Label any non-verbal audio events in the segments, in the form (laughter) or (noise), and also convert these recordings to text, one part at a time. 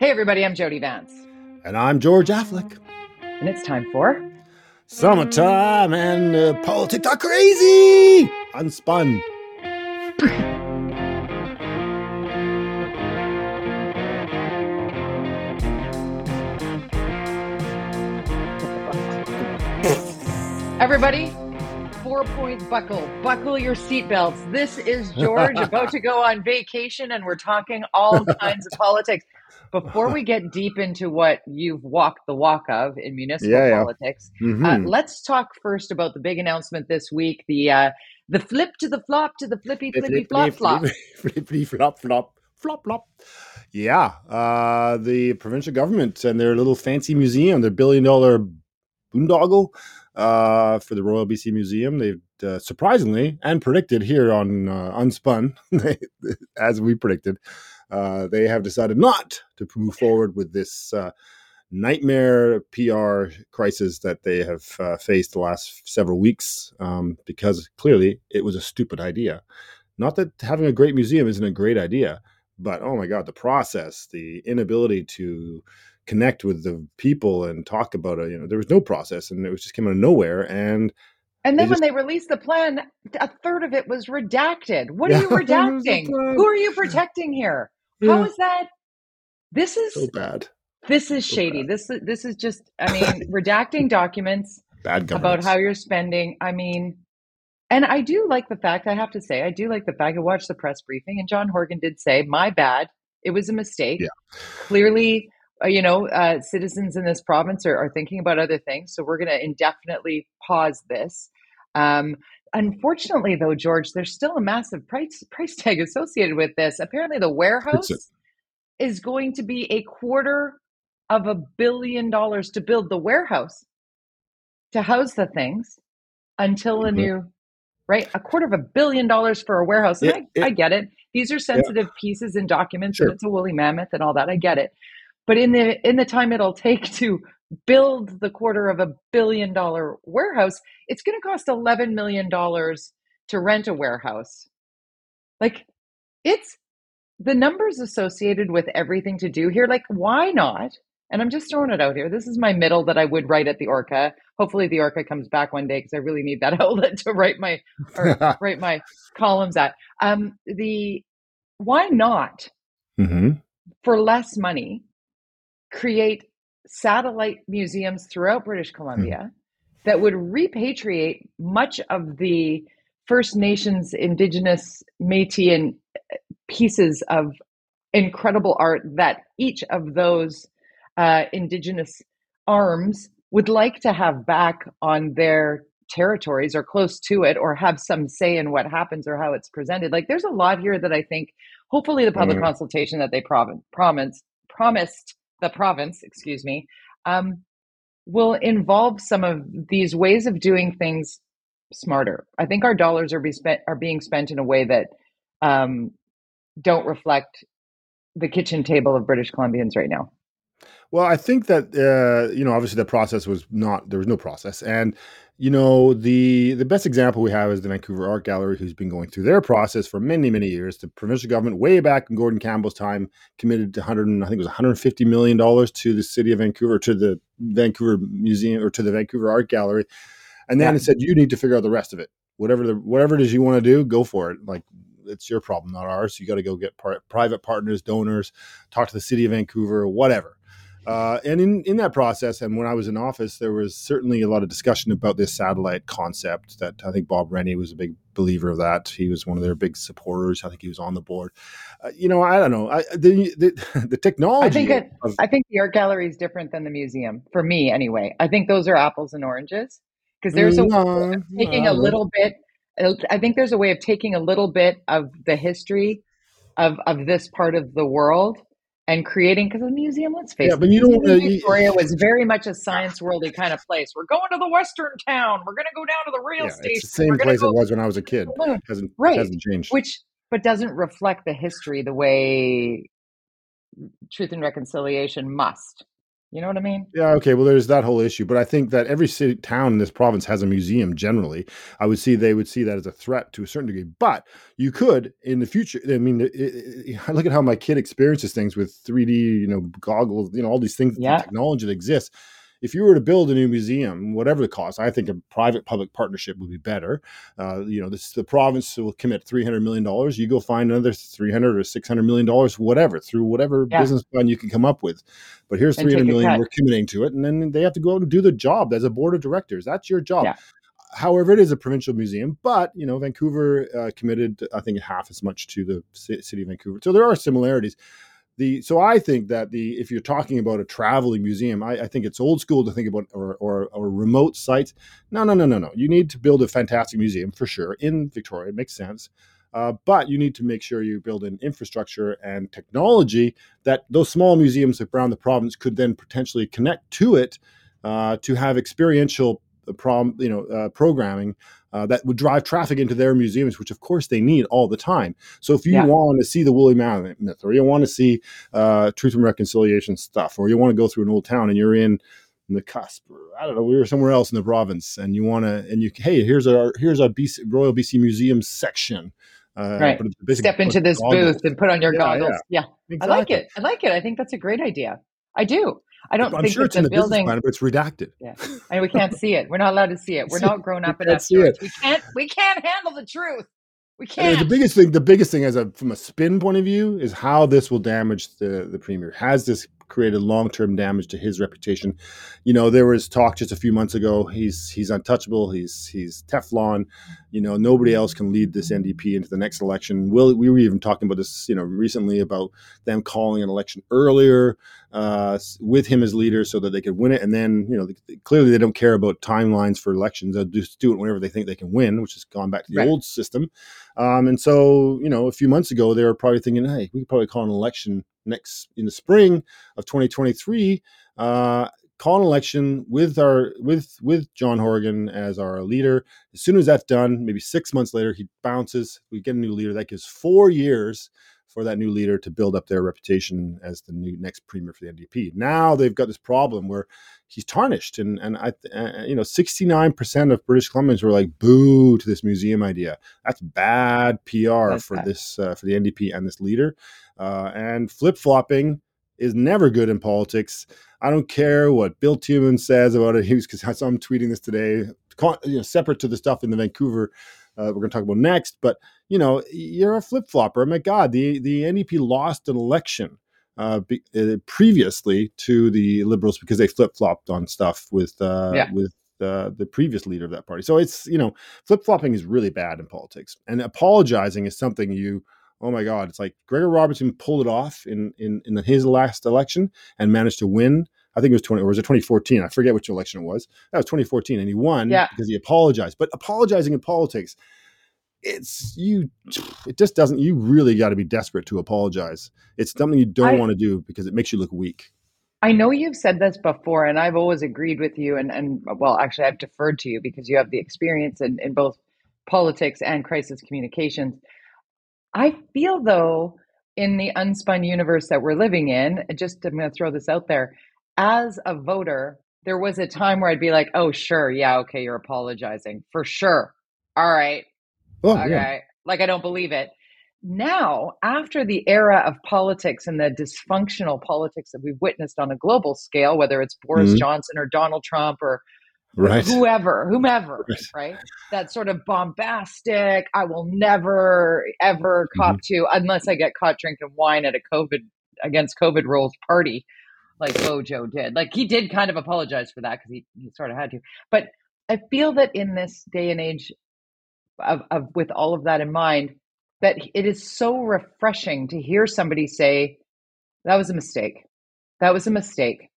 Hey, everybody, I'm Jody Vance. And I'm George Affleck. And it's time for Summertime and uh, politics are crazy! Unspun. Everybody, four point buckle. Buckle your seatbelts. This is George (laughs) about to go on vacation, and we're talking all kinds of politics. Before we get deep into what you've walked the walk of in municipal Yeah, yeah. politics, Mhm. uh, let's talk first about the big announcement this week the uh, the flip to the flop to the flippy flippy flop flop. (laughs) Flippity flop flop flop flop. Yeah, uh, the provincial government and their little fancy museum, their billion dollar boondoggle uh, for the Royal BC Museum. They've uh, surprisingly and predicted here on uh, Unspun, (laughs) as we predicted, uh, they have decided not to move forward with this uh, nightmare PR crisis that they have uh, faced the last several weeks um, because clearly it was a stupid idea. Not that having a great museum isn't a great idea, but oh my God, the process, the inability to connect with the people and talk about it, you know, there was no process and it was just came out of nowhere. And And They then when they released the plan, a third of it was redacted. What are you (laughs) what was the redacting? Who are you protecting here? How Yeah. is that? This is so bad, this is so shady. bad. This is this is just. I (laughs) mean, redacting documents bad about how you're spending. I mean, and I do like the fact. I have to say, I do like the fact. I watched the press briefing, and John Horgan did say, "My bad. It was a mistake." Yeah. Clearly, uh, you know, uh, citizens in this province are, are thinking about other things, so we're going to indefinitely pause this. Um, unfortunately, though, George, there's still a massive price price (laughs) tag associated with this. Apparently, the warehouse is going to be a quarter of a billion dollars to build the warehouse to house the things until a Mhm. new right? A quarter of a billion dollars for a warehouse. And It- I, it- I get it. These are sensitive pieces and documents Sure. and it's a woolly mammoth and all that. I get it. But in the in the time it'll take to build the quarter of a billion dollar warehouse it's going to cost 11 million dollars to rent a warehouse. Like it's the numbers associated with everything to do here like why not? And i'm just throwing it out here. This is my middle that i would write at the orca. Hopefully the orca comes back one day because i really need that (laughs) outlet to write my or (laughs) write my columns at. Um the why not mm-hmm. for less money create satellite museums throughout british columbia that would repatriate much of the first nations indigenous metis and pieces of incredible art that each of those uh, indigenous arms would like to have back on their territories or close to it or have some say in what happens or how it's presented like there's a lot here that i think hopefully the public Mhm. consultation that they prov- promised promised the province excuse me um, will involve some of these ways of doing things smarter. I think our dollars are, be spent, are being spent in a way that um, don't reflect the kitchen table of british columbians right now. Well, I think that uh, you know, obviously, the process was not there was no process, and you know, the the best example we have is the Vancouver Art Gallery, who's been going through their process for many many years. The provincial government, way back in Gordon Campbell's time, committed to hundred, I think it was one hundred fifty million dollars to the city of Vancouver, to the Vancouver Museum, or to the Vancouver Art Gallery, and then Yeah. it said you need to figure out the rest of it. Whatever the whatever it is you want to do, go for it. Like it's your problem, not ours. You got to go get par- private partners, donors, talk to the city of Vancouver, whatever. Uh, and in, in that process, and when I was in office, there was certainly a lot of discussion about this satellite concept. That I think Bob Rennie was a big believer of that. He was one of their big supporters. I think he was on the board. Uh, you know, I don't know. I, the, the (laughs) the technology. I think it- of, I think the art gallery is different than the museum for me, anyway. I think those are apples and oranges because there's a No, taking no, a little bit. I think there's a way of taking a little bit of the history of of this part of the world and creating because the museum. Let's face Yeah, it, but you the don't. Uh, in you, Victoria was very much a science worldy kind of place. We're going to the western town. We're going to go down to the rail yeah, station. it's the same place go it was when I was a kid. moon. hasn't Right. hasn't changed. which but doesn't reflect the history the way truth and reconciliation must You know what I mean? Yeah, okay. Well, there's that whole issue, but I think that every city town in this province has a museum. Generally, I would see they would see that as a threat to a certain degree. But you could in the future. I mean, it, it, I look at how my kid experiences things with 3D, you know, goggles, you know, all these things, Yeah. the technology that exists. If you were to build a new museum, whatever the cost, I think a private-public partnership would be better. Uh, you know, this the province will commit three hundred million dollars. You go find another three hundred or six hundred million dollars, whatever, through whatever Yeah. business plan you can come up with. But here's And three take hundred a million. cut. We're committing to it, and then they have to go out and do the job as a board of directors. That's your job. Yeah. However, it is a provincial museum, but you know, Vancouver uh, committed, I think, half as much to the ci- city of Vancouver. So there are similarities. The so I think that the if you're talking about a traveling museum, I, I think it's old school to think about or, or or remote sites. No, no, no, no, no. You need to build a fantastic museum for sure in Victoria. It makes sense. Uh, but you need to make sure you build an infrastructure and technology that those small museums around the province could then potentially connect to it uh, to have experiential prom, you know, uh, programming uh, that would drive traffic into their museums, which of course they need all the time. So if you Yeah. want to see the woolly mammoth myth, or you want to see uh, truth and reconciliation stuff, or you want to go through an old town and you're in the cusp, or I don't know, we were somewhere else in the province, and you want to, and you, hey, here's our here's our BC, Royal BC Museum section. Uh, Right. Step into this goggles. booth and put on your Yeah, goggles. Yeah. I like it. I like it. I think that's a great idea. I do. I don't I'm think sure that it's in the building. plan, but it's redacted. I mean, we can't see it. We're not allowed to see it. We're not grown up can't enough. see it. We can't. We can't handle the truth. We I mean, the biggest thing, the biggest thing, as a from a spin point of view, is how this will damage the the premier. Has this created long term damage to his reputation? You know, there was talk just a few months ago. He's he's untouchable. He's he's Teflon. You know, nobody else can lead this NDP into the next election. Will we were even talking about this, you know, recently about them calling an election earlier uh, with him as leader so that they could win it. And then, you know, they, clearly they don't care about timelines for elections. They'll just do it whenever they think they can win, which has gone back to the Right. old system. Um, and so, you know, a few months ago, they were probably thinking, hey, we could probably call an election next in the spring of 2023. Uh, call an election with our with with John Horgan as our leader. As soon as that's done, maybe six months later, he bounces. We get a new leader. That gives four years for that new leader to build up their reputation as the new next premier for the NDP. Now they've got this problem where he's tarnished, and and I uh, you know sixty nine percent of British Columbians were like boo to this museum idea. That's bad PR That's for bad. this uh, for the NDP and this leader, uh, and flip flopping is never good in politics. I don't care what Bill Tieleman says about it. He was because I saw him tweeting this today, you know, separate to the stuff in the Vancouver uh, we're going to talk about next. But you know, you're a flip flopper. My God, the the NDP lost an election uh, be, uh, previously to the Liberals because they flip flopped on stuff with uh, Yeah. with. Uh, the previous leader of that party. So it's, you know, flip flopping is really bad in politics. And apologizing is something you, oh my God, it's like Gregor Robertson pulled it off in, in, in his last election and managed to win. I think it was 20, or was it 2014? I forget which election it was. That was 2014. And he won Yeah. because he apologized. But apologizing in politics, it's you, it just doesn't, you really got to be desperate to apologize. It's something you don't want to do because it makes you look weak. I know you've said this before, and I've always agreed with you. And, and well, actually, I've deferred to you because you have the experience in, in both politics and crisis communications. I feel, though, in the unspun universe that we're living in, just I'm going to throw this out there as a voter, there was a time where I'd be like, oh, sure. Yeah. Okay. You're apologizing for sure. All right. Oh, okay. yeah. Like I don't believe it. Now, after the era of politics and the dysfunctional politics that we've witnessed on a global scale, whether it's Boris Mhm. Johnson or Donald Trump or Right. whoever, whomever, (laughs) Right. right? That sort of bombastic, I will never ever Mm-hmm. cop to unless I get caught drinking wine at a COVID against COVID rules party, like Bojo did. Like he did kind of apologize for that because he, he sort of had to. But I feel that in this day and age of, of with all of that in mind, that it is so refreshing to hear somebody say, that was a mistake. That was a mistake.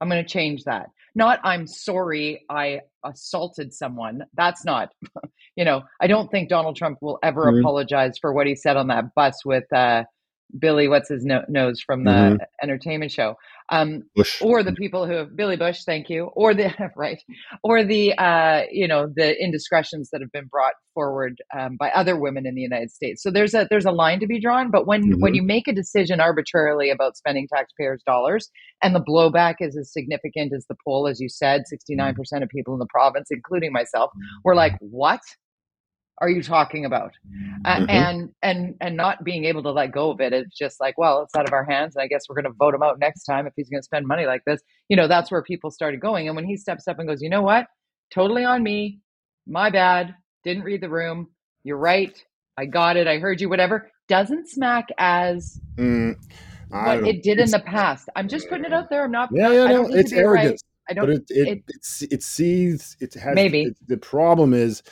I'm going to change that. Not, I'm sorry I assaulted someone. That's not, (laughs) you know, I don't think Donald Trump will ever Mhm. apologize for what he said on that bus with uh, Billy, what's his no- nose from the Mhm. entertainment show, um, Bush. or the people who have Billy Bush, thank you, or the (laughs) right, or the uh, you know the indiscretions that have been brought forward um, by other women in the United States. So there's a there's a line to be drawn. But when when Mhm. you make a decision arbitrarily about spending taxpayers' dollars, and the blowback is as significant as the poll, as you said, 69 percent of people in the province, including myself, were like, "What?" Are you talking about? Uh, Mhm. and and and not being able to let go of it it's just like well it's out of our hands and i guess we're going to vote him out next time if he's going to spend money like this you know that's where people started going and when he steps up and goes you know what totally on me my bad didn't read the room you're right i got it i heard you whatever doesn't smack as Mm, what it did in the past i'm just putting it out there i'm not Yeah, yeah, no, it's to be right. arrogance. i but don't it it, it- it it sees it has Maybe. the problem is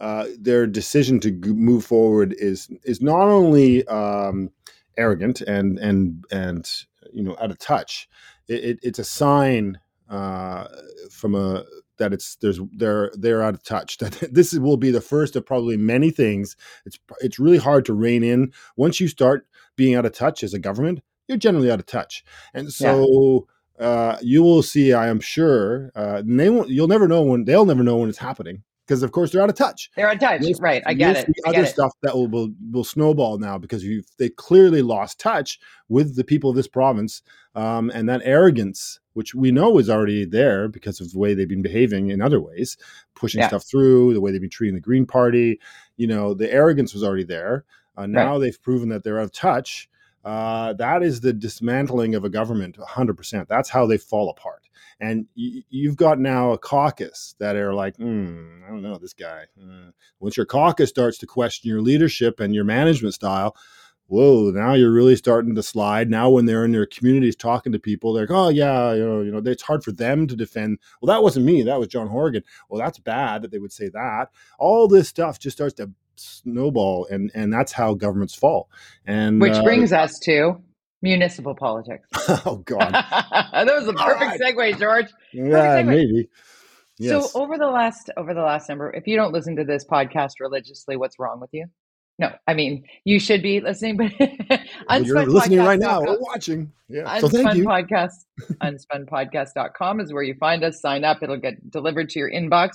uh, their decision to g- move forward is is not only um, arrogant and and and you know out of touch. It, it, it's a sign uh, from a that it's there's they're they're out of touch. (laughs) That this will be the first of probably many things. It's it's really hard to rein in once you start being out of touch as a government. You're generally out of touch, and so uh, you will see. I am sure, uh, they won't. You'll never know when they'll never know when it's happening because, of course, they're out of touch. they're in touch You'll- right i get it see I Other get it. stuff that will, will will snowball now because you they clearly lost touch with the people of this province, um, and that arrogance, which we know is already there because of the way they've been behaving in other ways, pushing Yeah. stuff through, the way they've been treating the Green Party. You know, the arrogance was already there. Uh, now they've proven that they're out of touch. Uh, that is the dismantling of a government 100%. That's how they fall apart. And y- you've got now a caucus that are like, hmm, I don't know, this guy. Uh, once your caucus starts to question your leadership and your management style, whoa, now you're really starting to slide. Now, when they're in their communities talking to people, they're like, oh, yeah, you know, you know, it's hard for them to defend. Well, that wasn't me. That was John Horgan. Well, that's bad that they would say that. All this stuff just starts to snowball, and and that's how governments fall. And which uh, brings us to municipal politics (laughs) oh god, (laughs) that was a perfect segue, George. yeah, segue. maybe. Yes. So over the last over the last number, if you don't listen to this podcast religiously, what's wrong with you? No, I mean you should be listening, but (laughs) you're listening right now or watching. Yeah. So thank Unspun you. podcast, unspunpodcast.com is where you find us. Sign up. It'll get delivered to your inbox.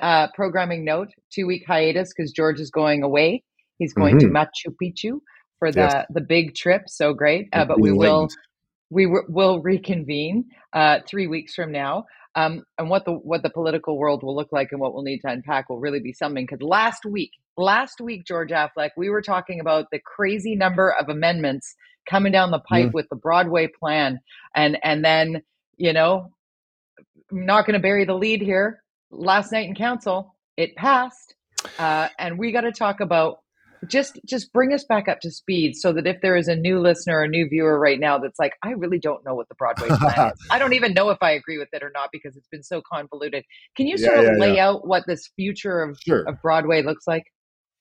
Uh, programming note, two week hiatus because George is going away. He's going to Mhm. Machu Picchu for the, Yes. the big trip. So great. Uh, but we will we w- will reconvene uh, three weeks from now. Um, and what the what the political world will look like and what we'll need to unpack will really be something. Because last week, last week, George Affleck, we were talking about the crazy number of amendments coming down the pipe with the Broadway plan, and and then you know, I'm not going to bury the lead here. Last night in council, it passed, uh, and we got to talk about just just bring us back up to speed so that if there is a new listener or new viewer right now that's like i really don't know what the broadway (laughs) plan is i don't even know if i agree with it or not because it's been so convoluted can you Yeah, sort of yeah, lay out what this future of, Sure. of broadway looks like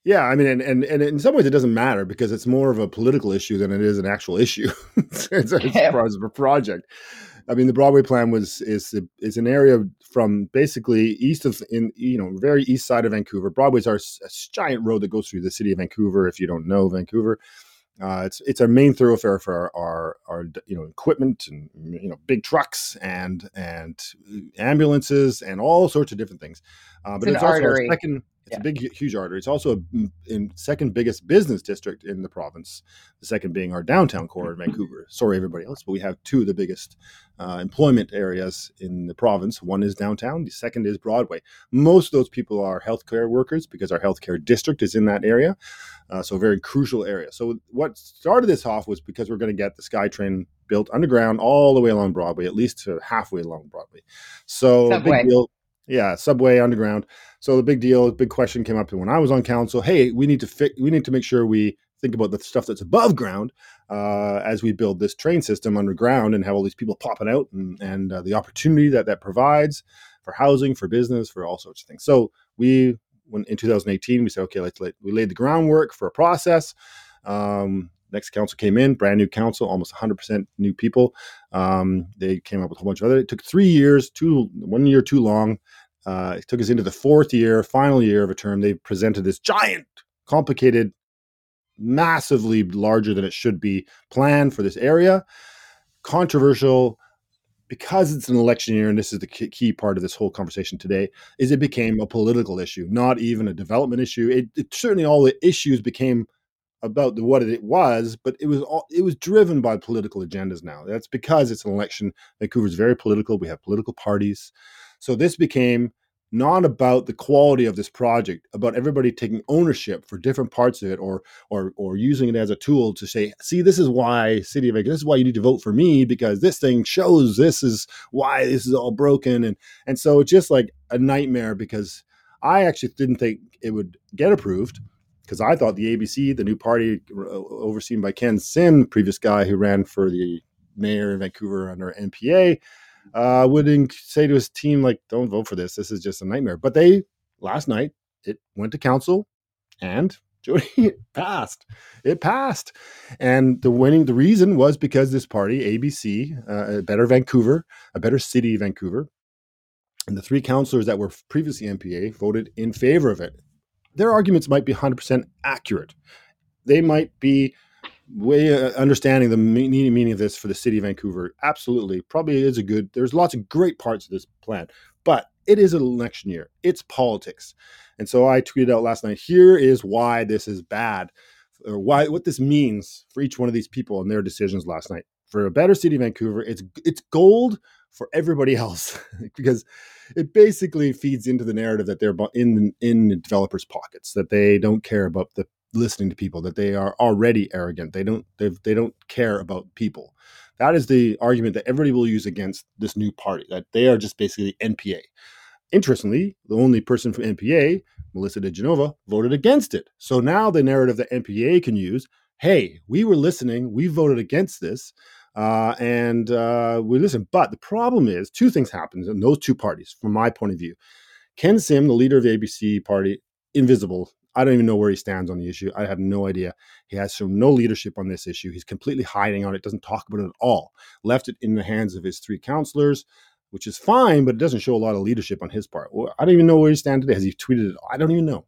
Yeah, I mean, and, and and in some ways it doesn't matter because it's more of a political issue than it is an actual issue. (laughs) it's, it's, it's (laughs) Yeah. a project. I mean, the Broadway plan was is is an area from basically east of in you know very east side of Vancouver. Broadway's our a giant road that goes through the city of Vancouver. If you don't know Vancouver, uh, it's it's our main thoroughfare for our, our our you know equipment and you know big trucks and and ambulances and all sorts of different things. Uh, but It's an it's, also artery. our second. It's Yeah. a big, huge artery. It's also a in second biggest business district in the province. The second being our downtown core in Vancouver. Sorry, everybody else, but we have two of the biggest uh, employment areas in the province. One is downtown. The second is Broadway. Most of those people are healthcare workers because our healthcare district is in that area. Uh, so a very crucial area. So what started this off was because we're going to get the SkyTrain built underground all the way along Broadway, at least to halfway along Broadway. So Subway. big deal. Yeah, subway underground. So the big deal, big question came up when I was on council. Hey, we need to fi- we need to make sure we think about the stuff that's above ground uh, as we build this train system underground and have all these people popping out and, and uh, the opportunity that that provides for housing, for business, for all sorts of things. So we, when in 2018, we said, okay, let's let we laid the groundwork for a process. Um, next council came in, brand new council, almost 100% new people. Um, they came up with a whole bunch of other. It took three years, two one year too long. Uh, it took us into the fourth year, final year of a term. They presented this giant, complicated massively larger than it should be plan for this area. Controversial because it's an election year, and this is the key part of this whole conversation today, is it became a political issue, not even a development issue. It, it certainly all the issues became about the, what it was, but it was all, it was driven by political agendas. Now that's because it's an election. Vancouver's very political. We have political parties, so this became not about the quality of this project, about everybody taking ownership for different parts of it, or or or using it as a tool to say, see, this is why City of Vancouver, this is why you need to vote for me because this thing shows this is why this is all broken, and and so it's just like a nightmare because I actually didn't think it would get approved because I thought the ABC, the new party overseen by Ken Sim, previous guy who ran for the mayor in Vancouver under NPA, uh, would say to his team like, "Don't vote for this. This is just a nightmare." But they last night it went to council, and (laughs) Jody it passed. It passed, and the winning the reason was because this party ABC, uh, a better Vancouver, a better city, Vancouver, and the three councillors that were previously NPA voted in favor of it their arguments might be 100% accurate. They might be way uh, understanding the meaning, meaning of this for the city of Vancouver. Absolutely. Probably is a good, there's lots of great parts of this plan, but it is an election year. It's politics. And so I tweeted out last night here is why this is bad, or why what this means for each one of these people and their decisions last night. For a better city of Vancouver, it's it's gold for everybody (laughs) else because it basically feeds into the narrative that they're in in the developers' pockets that they don't care about the listening to people that they are already arrogant. They don't they don't care about people. That is the argument that everybody will use against this new party that they are just basically npa interestingly the only person from npa melissa degenova voted against it. So now the narrative that npa can use hey we were listening we voted against this uh, and uh, we listen. But the problem is, two things happen in those two parties, from my point of view. Ken Sim, the leader of the ABC party, invisible. I don't even know where he stands on the issue. I have no idea. He has shown no leadership on this issue. He's completely hiding on it, doesn't talk about it at all. Left it in the hands of his three counselors, which is fine, but it doesn't show a lot of leadership on his part. I don't even know where he stands today. Has he tweeted it? I don't even know.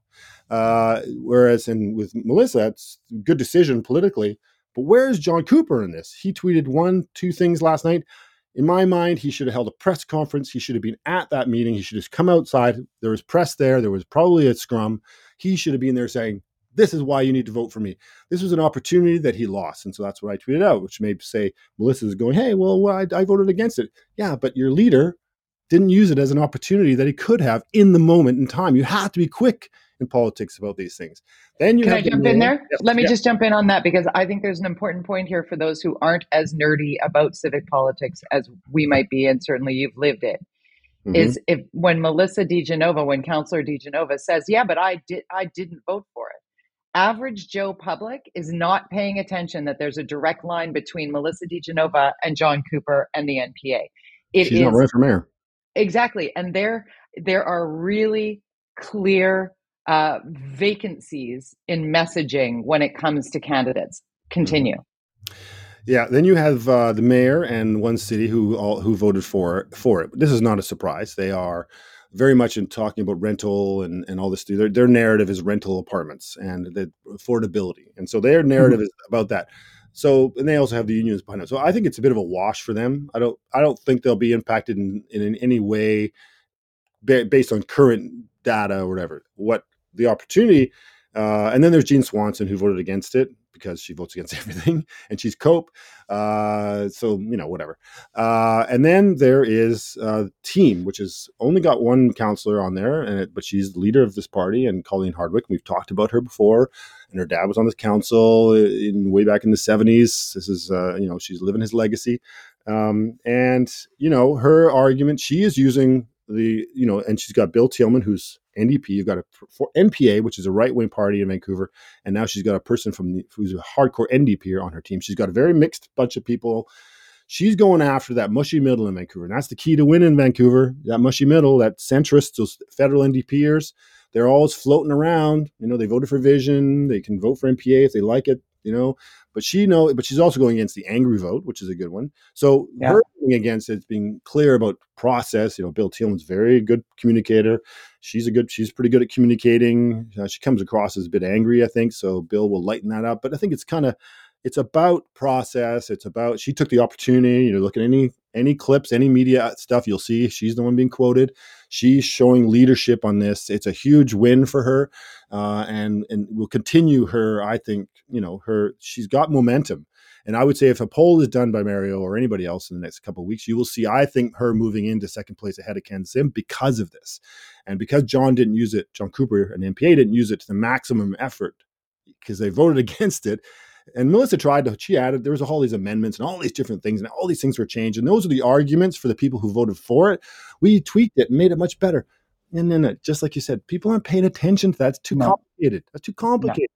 Uh, whereas in with Melissa, it's a good decision politically but where's John Coupar in this? He tweeted one, two things last night. In my mind, he should have held a press conference. He should have been at that meeting. He should have come outside. There was press there. There was probably a scrum. He should have been there saying, This is why you need to vote for me. This was an opportunity that he lost. And so that's what I tweeted out, which may say Melissa's going, Hey, well, I, I voted against it. Yeah, but your leader didn't use it as an opportunity that he could have in the moment in time. You have to be quick in politics about these things. Then you can I jump in there? Yes, Let me yes. just jump in on that because I think there's an important point here for those who aren't as nerdy about civic politics as we might be, and certainly you've lived it. Mm-hmm. Is if when Melissa De Genova, when Councillor De Genova says, "Yeah, but I did, I didn't vote for it." Average Joe public is not paying attention that there's a direct line between Melissa De Genova and John Coupar and the NPA. It She's is, not running for mayor. Exactly, and there there are really clear uh, vacancies in messaging when it comes to candidates. Continue. Yeah, then you have uh, the mayor and one city who all, who voted for for it. This is not a surprise. They are very much in talking about rental and, and all this. Their, their narrative is rental apartments and the affordability, and so their narrative mm-hmm. is about that. So, and they also have the unions behind it. So, I think it's a bit of a wash for them. I don't, I don't think they'll be impacted in, in, in any way based on current data or whatever. What the opportunity. Uh, and then there's Jean Swanson who voted against it because she votes against (laughs) everything, and she's Cope. Uh, so you know whatever. Uh, and then there is uh, Team, which has only got one counselor on there, and it, but she's the leader of this party, and Colleen Hardwick. We've talked about her before, and her dad was on this council in way back in the '70s. This is uh, you know she's living his legacy, um, and you know her argument. She is using the you know, and she's got Bill Tieleman, who's NDP. You've got a for NPA, which is a right wing party in Vancouver, and now she's got a person from the, who's a hardcore NDP on her team. She's got a very mixed bunch of people. She's going after that mushy middle in Vancouver, and that's the key to win in Vancouver. That mushy middle, that centrist, those federal NDPers, they're always floating around. You know, they voted for Vision. They can vote for NPA if they like it. You know. But she know, but she's also going against the angry vote, which is a good one. So Yeah. her going against it, being clear about process. You know, Bill Tieleman's very good communicator. She's a good, she's pretty good at communicating. Uh, she comes across as a bit angry, I think. So Bill will lighten that up. But I think it's kind of, it's about process. It's about she took the opportunity. You know, look at any any clips, any media stuff you'll see. She's the one being quoted. She's showing leadership on this. It's a huge win for her, uh, and and will continue her. I think you know her. She's got momentum. And I would say if a poll is done by Mario or anybody else in the next couple of weeks, you will see, I think, her moving into second place ahead of Ken Sim because of this. And because John didn't use it, John Coupar, and NPA, didn't use it to the maximum effort because they voted (laughs) against it. And Melissa tried to, she added, there was all these amendments and all these different things, and all these things were changed. And those are the arguments for the people who voted for it. We tweaked it and made it much better. And then, uh, just like you said, people aren't paying attention to that. It's too No. complicated. That's too complicated.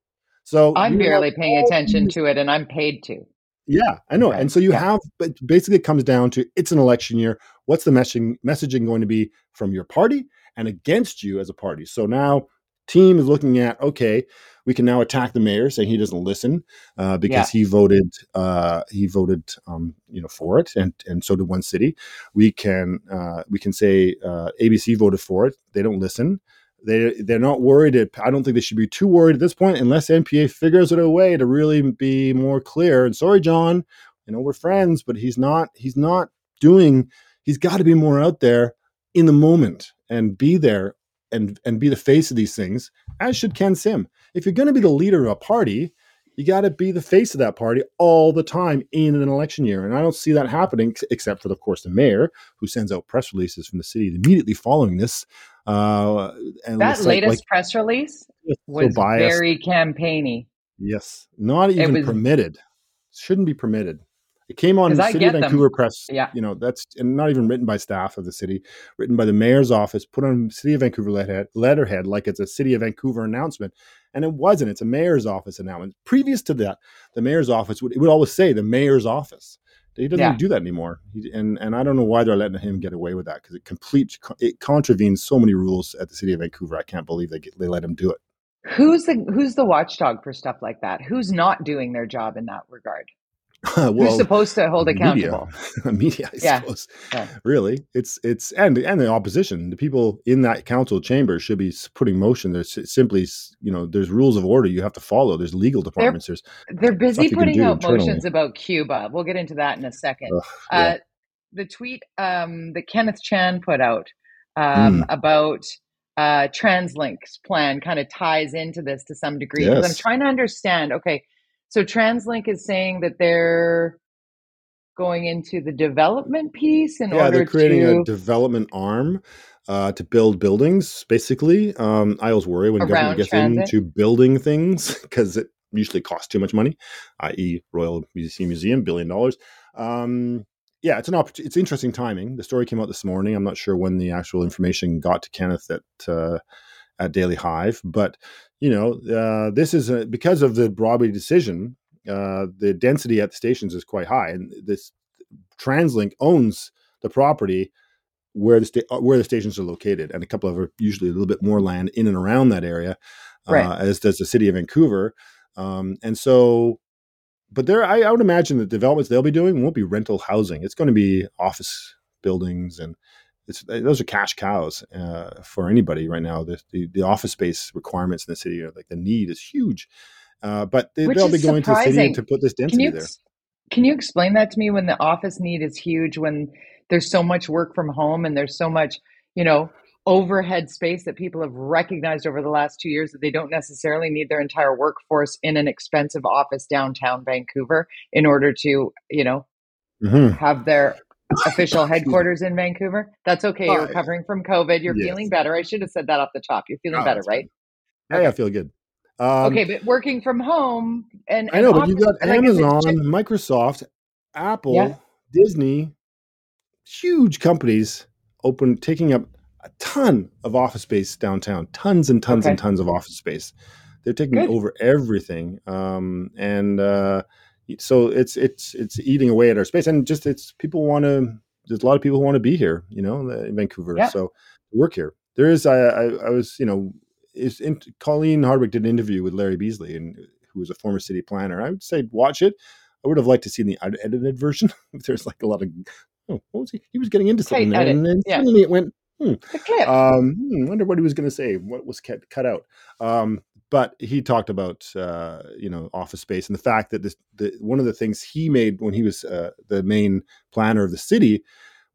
So I'm barely paying attention to it, and I'm paid to. yeah, I know. Okay, And so you yeah. have, but basically it comes down to it's an election year. What's the messaging messaging going to be from your party and against you as a party? So now team is looking at okay, we can now attack the mayor saying he doesn't listen uh, because he voted uh, he voted um, you know for it and and so did one city. We can uh, we can say uh, ABC voted for it. They don't listen. They they're not worried. At, I don't think they should be too worried at this point unless NPA figures it a way to really be more clear. And sorry, John, you know we're friends, but he's not. He's not doing. He's got to be more out there in the moment and be there and and be the face of these things. As should Ken Sim. If you're going to be the leader of a party, you got to be the face of that party all the time in an election year. And I don't see that happening, except for, of course, the mayor who sends out press releases from the city immediately following this. Uh, and That latest like, press release it's so was very campaigny. Yes, not even was- permitted. Shouldn't be permitted. It came on I City of get them. Vancouver Press. Yeah. you know that's and not even written by staff of the city, written by the mayor's office, put on City of Vancouver letterhead, letterhead like it's a City of Vancouver announcement, and it wasn't. It's a mayor's office announcement. Previous to that, the mayor's office would it would always say the mayor's office. He doesn't Yeah. do that anymore, he, and and I don't know why they're letting him get away with that because it complete it contravenes so many rules at the City of Vancouver. I can't believe they get, they let him do it. Who's the who's the watchdog for stuff like that? Who's not doing their job in that regard? (laughs) well, who's supposed to hold accountable? (laughs) media, media I Yeah. suppose. Yeah. Really, it's it's and and the opposition, the people in that council chamber should be putting motion. There's simply, you know, there's rules of order you have to follow. There's legal departments. There's They're busy Stuff you can putting out internally. motions about Cuba. We'll get into that in a second. ugh, yeah. Uh, the tweet um, that Kenneth Chan put out um, Mm. about uh, TransLink's plan kind of ties into this to some degree because I'm trying to understand. Okay, so TransLink is saying that they're going into the development piece in yeah, order they're creating to a development arm uh, to build buildings. Basically, um, I always worry when government gets transit? into building things (laughs) because it usually costs too much money, i.e., Royal BC Museum, billion dollars. Um, yeah, it's an opportunity. It's interesting timing. The story came out this morning. I'm not sure when the actual information got to Kenneth that. uh, at Daily Hive, but you know, uh, this is a, because of the Broadway decision. Uh, the density at the stations is quite high, and this TransLink owns the property where the sta- uh, where the stations are located, and a couple of usually a little bit more land in and around that area, uh, Right. as does the city of Vancouver. Um, and so, but there, I, I would imagine the developments they'll be doing won't be rental housing. It's going to be office buildings, and it's those are cash cows uh, for anybody right now. The, the the office space requirements in the city are like the need is huge. Uh, but they, they'll be going to the city to put this Can density you there. can you explain that to me when the office need is huge when there's so much work from home and there's so much you know overhead space that people have recognized over the last two years that they don't necessarily need their entire workforce in an expensive office downtown Vancouver in order to you know Mhm. have their official (laughs) headquarters in Vancouver. That's okay. You're recovering from COVID. You're yes. feeling better. I should have said that off the top. You're feeling Oh, better, right? Yeah, yeah, I feel good. Um, okay, but working from home and, I and know, but you got like, is it Amazon, Microsoft, Apple, Yeah. Disney, huge companies open taking up a ton of office space downtown. Tons and tons and tons of office space. They're taking Good. over everything, um, and uh, so it's it's it's eating away at our space. And just it's people want to. There's a lot of people who want to be here, you know, in Vancouver. Yeah. So work here. There is. I, I, I was, you know, is in, Colleen Hardwick did an interview with Larry Beasley, and who was a former city planner. I would say watch it. I would have liked to see the edited version. (laughs) There's like a lot of oh, what was he? He was getting into something, there, and then yeah. suddenly it went. Hmm. Um, hmm, wonder what he was going to say. What was cut, cut out? Um, but he talked about uh, you know office space and the fact that this the, one of the things he made when he was uh, the main planner of the city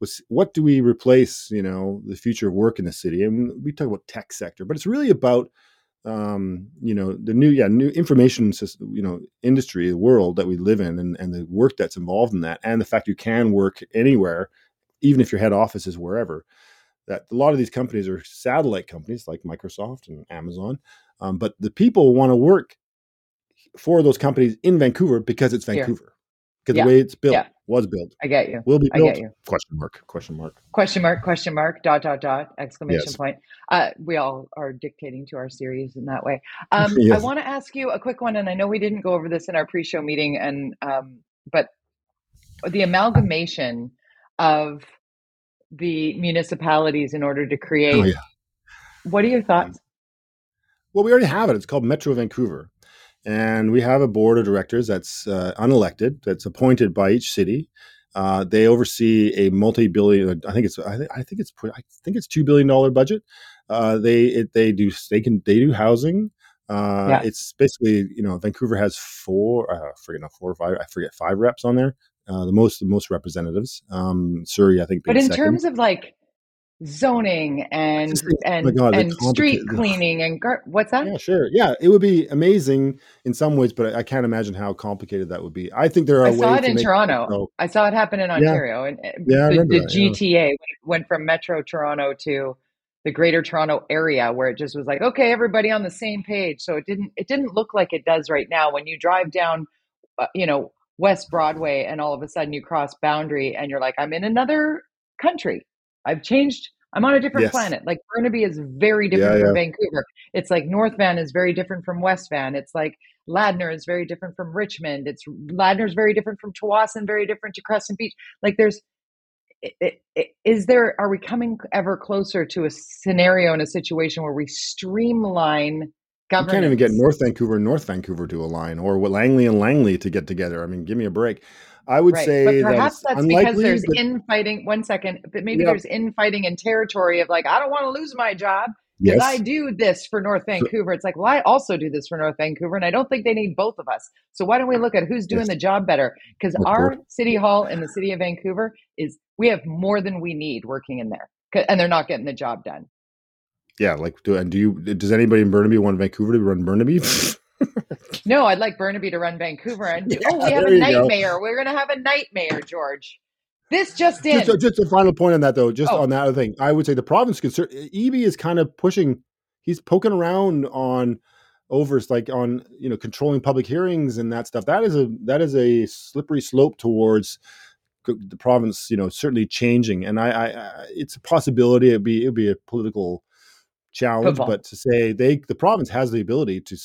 was what do we replace you know the future of work in the city? And we talk about tech sector but it's really about um, you know the new yeah new information you know industry the world that we live in and, and the work that's involved in that and the fact you can work anywhere even if your head office is wherever that a lot of these companies are satellite companies like microsoft and amazon um, but the people want to work for those companies in vancouver because it's vancouver because yeah. the way it's built yeah. was built. I get you. Will be built. I get you. Question mark. Question mark. Question mark. Question mark. Dot dot dot. Exclamation yes. point. Uh, we all are dictating to our Siris in that way. (laughs) Um, yes. I want to ask you a quick one, and I know we didn't go over this in our pre-show meeting, and um, but the amalgamation of the municipalities in order to create. Oh, yeah. What are your thoughts? Well, we already have it. It's called Metro Vancouver and we have a board of directors that's uh, unelected, that's appointed by each city. Uh, they oversee a multi-billion. I think it's. I, th- I think it's. I think it's two billion dollar budget. Uh, they it, they do they can they do housing. Uh, yeah. It's basically you know Vancouver has four. Uh, I forget no four or five. I forget five reps on there. Uh, the most the most representatives. Um, Surrey, I think. But in second. terms of like zoning and and, oh God, and street cleaning and gar- what's that? Yeah, sure. Yeah, it would be amazing in some ways, but I can't imagine how complicated that would be. I think there are. I saw it in Toronto. I saw it happen in Ontario, yeah. and yeah, the, the that, GTA yeah. went from Metro Toronto to the Greater Toronto area, where it just was like, okay, everybody on the same page. So it didn't it didn't look like it does right now when you drive down, uh, you know, West Broadway, and all of a sudden you cross boundary, and you're like, I'm in another country I've changed. I'm on a different yes. planet. Like Burnaby is very different yeah, from yeah. Vancouver. It's like North Van is very different from West Van. It's like Ladner is very different from Richmond. It's Ladner is very different from Tsawwassen, very different to Crescent Beach. Like there's, is there, are we coming ever closer to a scenario in a situation where we streamline governance? You can't even get North Vancouver and North Vancouver to align or Langley and Langley to get together. I mean, give me a break. I would right. say but perhaps that that's because there's but, infighting. One second, but maybe there's infighting in territory of like I don't want to lose my job because yes. I do this for North Vancouver. It's like, well, I also do this for North Vancouver, and I don't think they need both of us. So why don't we look at who's doing yes. the job better? Because our city hall in the city of Vancouver is we have more than we need working in there, and they're not getting the job done. Yeah, like do and do you? Does anybody in Burnaby want Vancouver to run Burnaby? (laughs) no, I'd like Burnaby to run Vancouver. And yeah, oh, we have a nightmare. We're going to have a nightmare, George. This just in. Just, just, a final point on that, though. Just oh. on that other thing, I would say the province concern. Eby is kind of pushing. He's poking around on overs like on you know controlling public hearings and that stuff. That is a that is a slippery slope towards the province. You know, certainly changing. And I, I it's a possibility. It'd be it'd be a political challenge, Football. but to say they the province has the ability to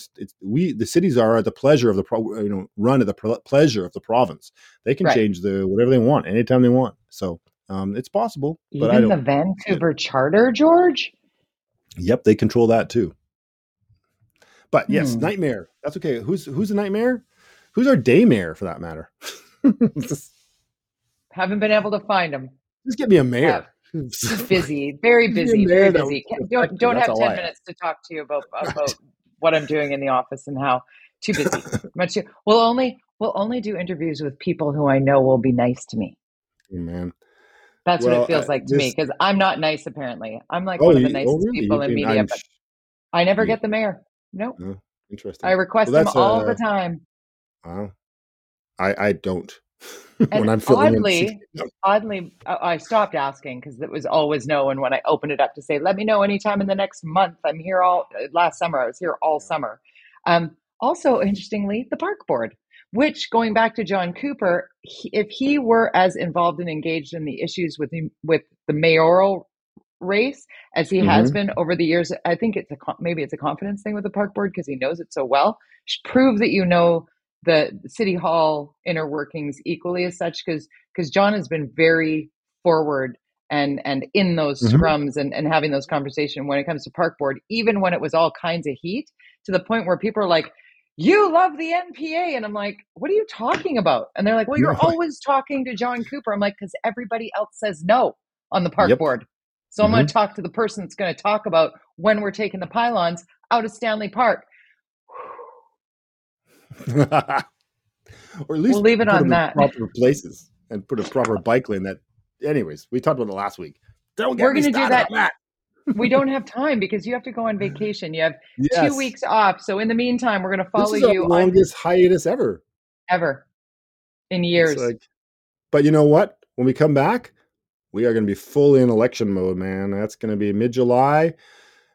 we the cities are at the pleasure of the pro, you know run at the pleasure of the province. They can right. change the whatever they want anytime they want. So um, it's possible. Even but I don't, the Vancouver Charter, George. Yep, they control that too. But yes, hmm. nightmare. That's okay. Who's who's a nightmare? Who's our day mayor for that matter? (laughs) Haven't been able to find him. Just get me a mayor. (laughs) Busy, very (laughs) busy, very busy. Don't don't have ten minutes to talk to you about (laughs) about what I'm doing in the office and how too busy. Much too. We'll only we'll only do interviews with people who I know will be nice to me. man. That's well, what it feels like to this, me because I'm not nice. Apparently, I'm like oh, one of the oh, nicest oh, really? people in media, I'm, but I never get the mayor. Nope. Oh, interesting. I request well, them all uh, the time. Wow. I I don't. (laughs) when I'm oddly, oddly, I stopped asking because it was always no. And when I opened it up to say, "Let me know anytime in the next month," I'm here all uh, last summer. I was here all summer. Um, also, interestingly, the park board, which going back to John Coupar, he, if he were as involved and engaged in the issues with the, with the mayoral race as he mm-hmm. has been over the years, I think it's a maybe it's a confidence thing with the park board because he knows it so well. Prove that you know the city hall inner workings equally as such because because john has been very forward and and in those mm-hmm. scrums and, and having those conversations when it comes to park board even when it was all kinds of heat to the point where people are like you love the NPA. And I'm like, what are you talking about? And they're like, well, you're always talking to John Coupar. I'm like, because everybody else says no on the park Yep. board. So I'm going to talk to the person that's going to talk about when we're taking the pylons out of Stanley Park. (laughs) or at least We'll leave it on that. proper places and put a proper bike lane. That, anyways, we talked about it last week. Don't get We're gonna do started that. (laughs) we don't have time because you have to go on vacation. You have Yes. two weeks off. So in the meantime, we're going to follow you on longest hiatus ever. ever in years. like- but you know what? When we come back, we are going to be fully in election mode, man. That's going to be mid July.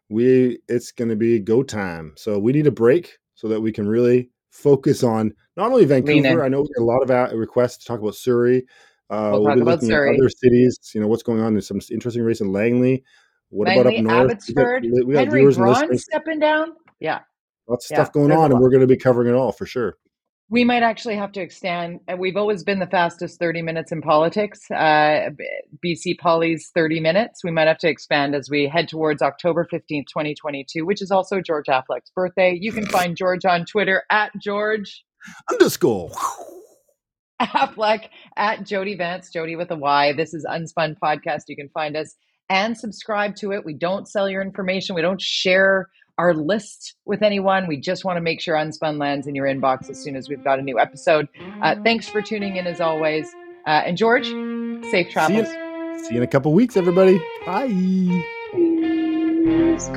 We it's going to be go time. So we need a break so that we can really focus on not only Vancouver. I know we get a lot of requests to talk about Surrey. Uh, We'll we'll, talk be about looking Surrey. at other cities. You know what's going on. There's some interesting race in Langley. What about up north? Abbotsford, we got, we got Henry Braun stepping down. Yeah. Lots of Yeah, stuff going on, and we're going to be covering it all for sure. We might actually have to extend. We've always been the fastest 30 minutes in politics. Uh, BC Polly's 30 minutes. We might have to expand as we head towards October 15th, 2022, which is also George Affleck's birthday. You can find George on Twitter at George Underscore. Affleck, at Jody Vance, Jody with a Y. This is Unspun Podcast. You can find us and subscribe to it. We don't sell your information. We don't share our list with anyone. We just want to make sure Unspun lands in your inbox as soon as we've got a new episode. Uh, thanks for tuning in as always. Uh, and George, safe travels. See you in a couple weeks, everybody. Bye. Peace.